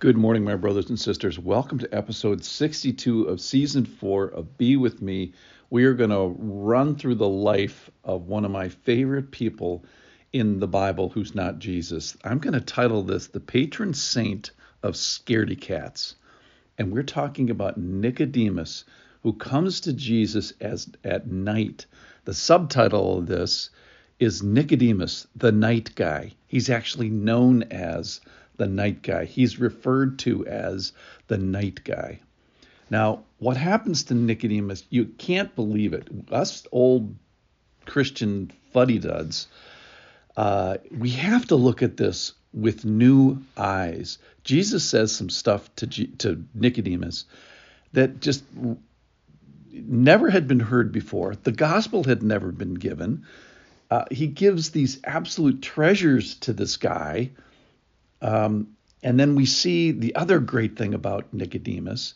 Good morning, my brothers and sisters. Welcome to episode 62 of season four of Be With Me. We are going to run through the life of one of my favorite people in the Bible who's not Jesus. I'm going to title this The Patron Saint of Scaredy Cats. And we're talking about Nicodemus, who comes to Jesus as at night. The subtitle of this is Nicodemus, the night guy. He's actually known as the night guy. He's referred to as the night guy. Now, what happens to Nicodemus, you can't believe it. Us old Christian fuddy duds, uh, we have to look at this with new eyes. Jesus says some stuff to, G- to Nicodemus that just never had been heard before. The gospel had never been given. Uh, he gives these absolute treasures to this guy um, and then we see the other great thing about Nicodemus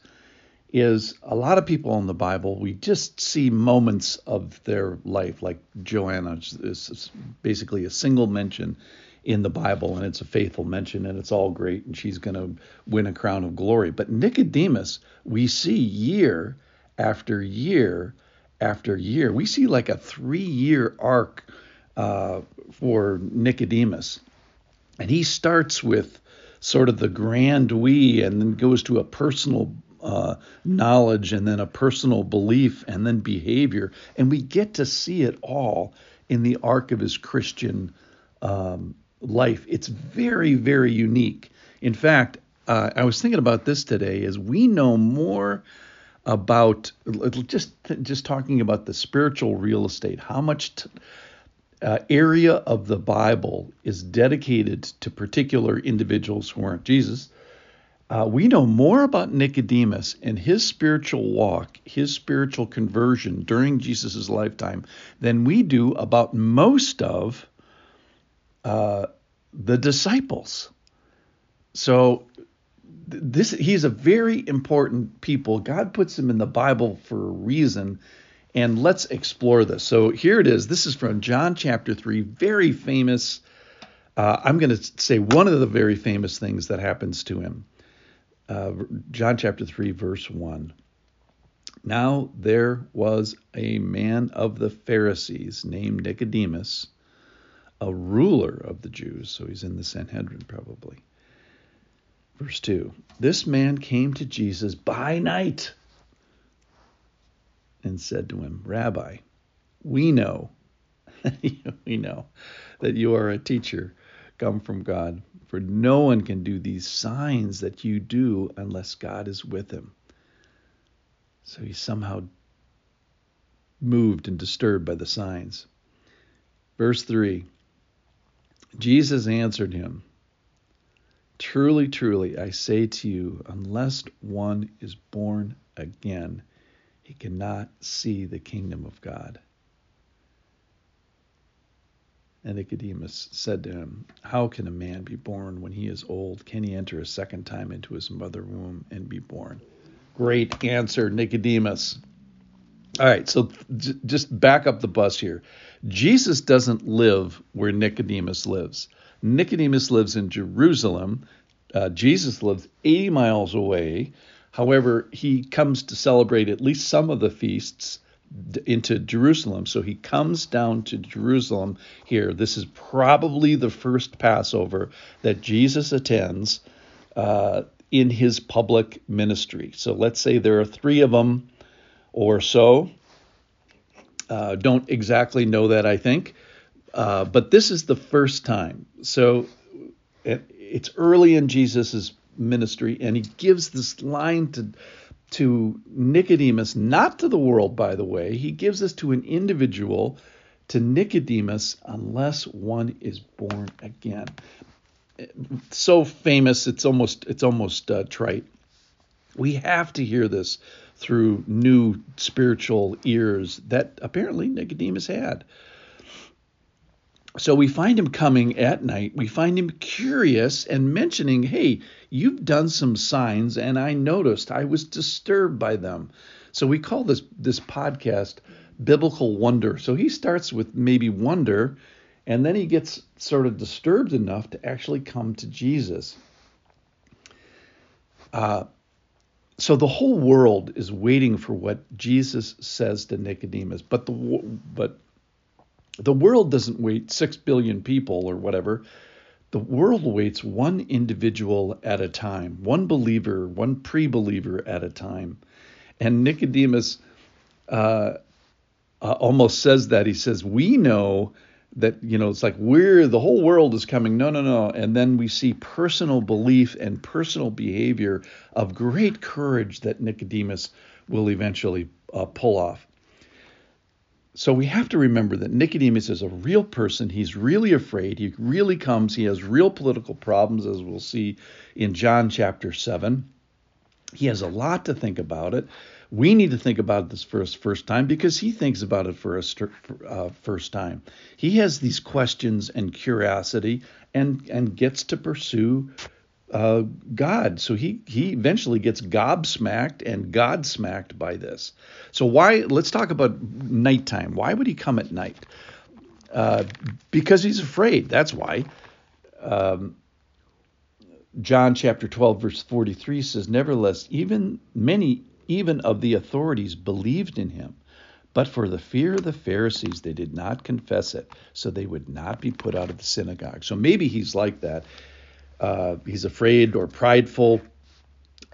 is a lot of people in the Bible, we just see moments of their life, like Joanna is basically a single mention in the Bible, and it's a faithful mention, and it's all great, and she's going to win a crown of glory. But Nicodemus, we see year after year after year. We see like a three year arc uh, for Nicodemus. And he starts with sort of the grand we and then goes to a personal uh, knowledge and then a personal belief and then behavior. And we get to see it all in the arc of his Christian um, life. It's very, very unique. In fact, uh, I was thinking about this today as we know more about just just talking about the spiritual real estate, how much t- uh, area of the Bible is dedicated to particular individuals who aren't Jesus, uh, we know more about Nicodemus and his spiritual walk, his spiritual conversion during Jesus' lifetime than we do about most of uh, the disciples. So this he's a very important people. God puts him in the Bible for a reason and let's explore this. So here it is. This is from John chapter 3, very famous. Uh, I'm going to say one of the very famous things that happens to him. Uh, John chapter 3, verse 1. Now there was a man of the Pharisees named Nicodemus, a ruler of the Jews. So he's in the Sanhedrin probably. Verse 2 This man came to Jesus by night and said to him, Rabbi, we know, we know that you are a teacher come from God, for no one can do these signs that you do unless God is with him. So he's somehow moved and disturbed by the signs. Verse 3 Jesus answered him, Truly, truly, I say to you, unless one is born again, he cannot see the kingdom of God. And Nicodemus said to him, How can a man be born when he is old? Can he enter a second time into his mother womb and be born? Great answer, Nicodemus. All right, so j- just back up the bus here. Jesus doesn't live where Nicodemus lives. Nicodemus lives in Jerusalem. Uh, Jesus lives 80 miles away. However, he comes to celebrate at least some of the feasts into Jerusalem. So he comes down to Jerusalem here. This is probably the first Passover that Jesus attends uh, in his public ministry. So let's say there are three of them or so. Uh, don't exactly know that, I think. Uh, but this is the first time. So it, it's early in Jesus's ministry, and he gives this line to to Nicodemus, not to the world, by the way. He gives this to an individual, to Nicodemus, unless one is born again. So famous, it's almost it's almost uh, trite. We have to hear this through new spiritual ears that apparently Nicodemus had. So we find him coming at night. We find him curious and mentioning, Hey, you've done some signs, and I noticed I was disturbed by them. So we call this this podcast biblical wonder. So he starts with maybe wonder, and then he gets sort of disturbed enough to actually come to Jesus. Uh, so the whole world is waiting for what Jesus says to Nicodemus, but the but the world doesn't wait six billion people or whatever. The world waits one individual at a time, one believer, one pre-believer at a time, and Nicodemus uh, uh, almost says that. He says we know that you know it's like we're the whole world is coming. No no no. And then we see personal belief and personal behavior of great courage that nicodemus will eventually uh, pull off so we have to remember that nicodemus is a real person. He's really afraid. He really comes. He has real political problems as we'll see in john chapter 7 he has a lot to think about it. We need to think about this first first time because he thinks about it for a uh, first time. He has these questions and curiosity and and gets to pursue uh, God. So he he eventually gets gobsmacked and godsmacked by this. So why? Let's talk about nighttime. Why would he come at night? Uh, because he's afraid. That's why. Um, John chapter 12 verse 43 says, Nevertheless, even many even of the authorities believed in him. But for the fear of the Pharisees, they did not confess it, so they would not be put out of the synagogue. So maybe he's like that. Uh, he's afraid or prideful,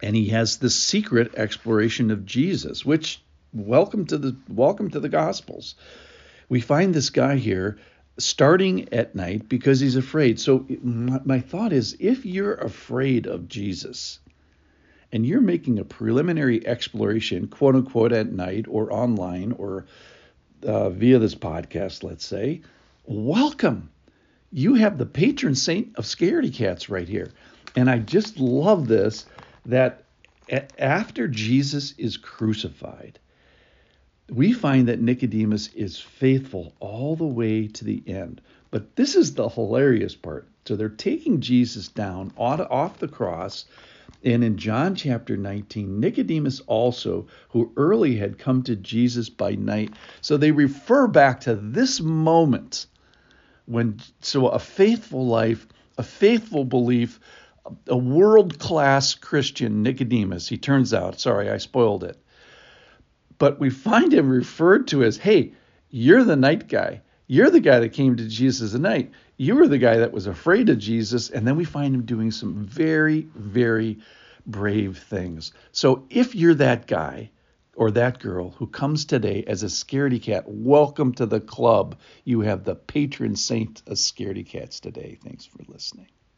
and he has this secret exploration of Jesus, which welcome to the welcome to the Gospels. We find this guy here starting at night because he's afraid. So my, my thought is, if you're afraid of Jesus, and you're making a preliminary exploration, quote unquote, at night or online or uh, via this podcast, let's say, welcome. You have the patron saint of scaredy cats right here. And I just love this that after Jesus is crucified, we find that Nicodemus is faithful all the way to the end. But this is the hilarious part. So they're taking Jesus down off the cross and in John chapter 19, Nicodemus also, who early had come to Jesus by night. So they refer back to this moment when, so a faithful life, a faithful belief, a world class Christian, Nicodemus, he turns out, sorry, I spoiled it. But we find him referred to as, hey, you're the night guy. You're the guy that came to Jesus at night. You were the guy that was afraid of Jesus. And then we find him doing some very, very brave things. So if you're that guy or that girl who comes today as a scaredy cat, welcome to the club. You have the patron saint of scaredy cats today. Thanks for listening.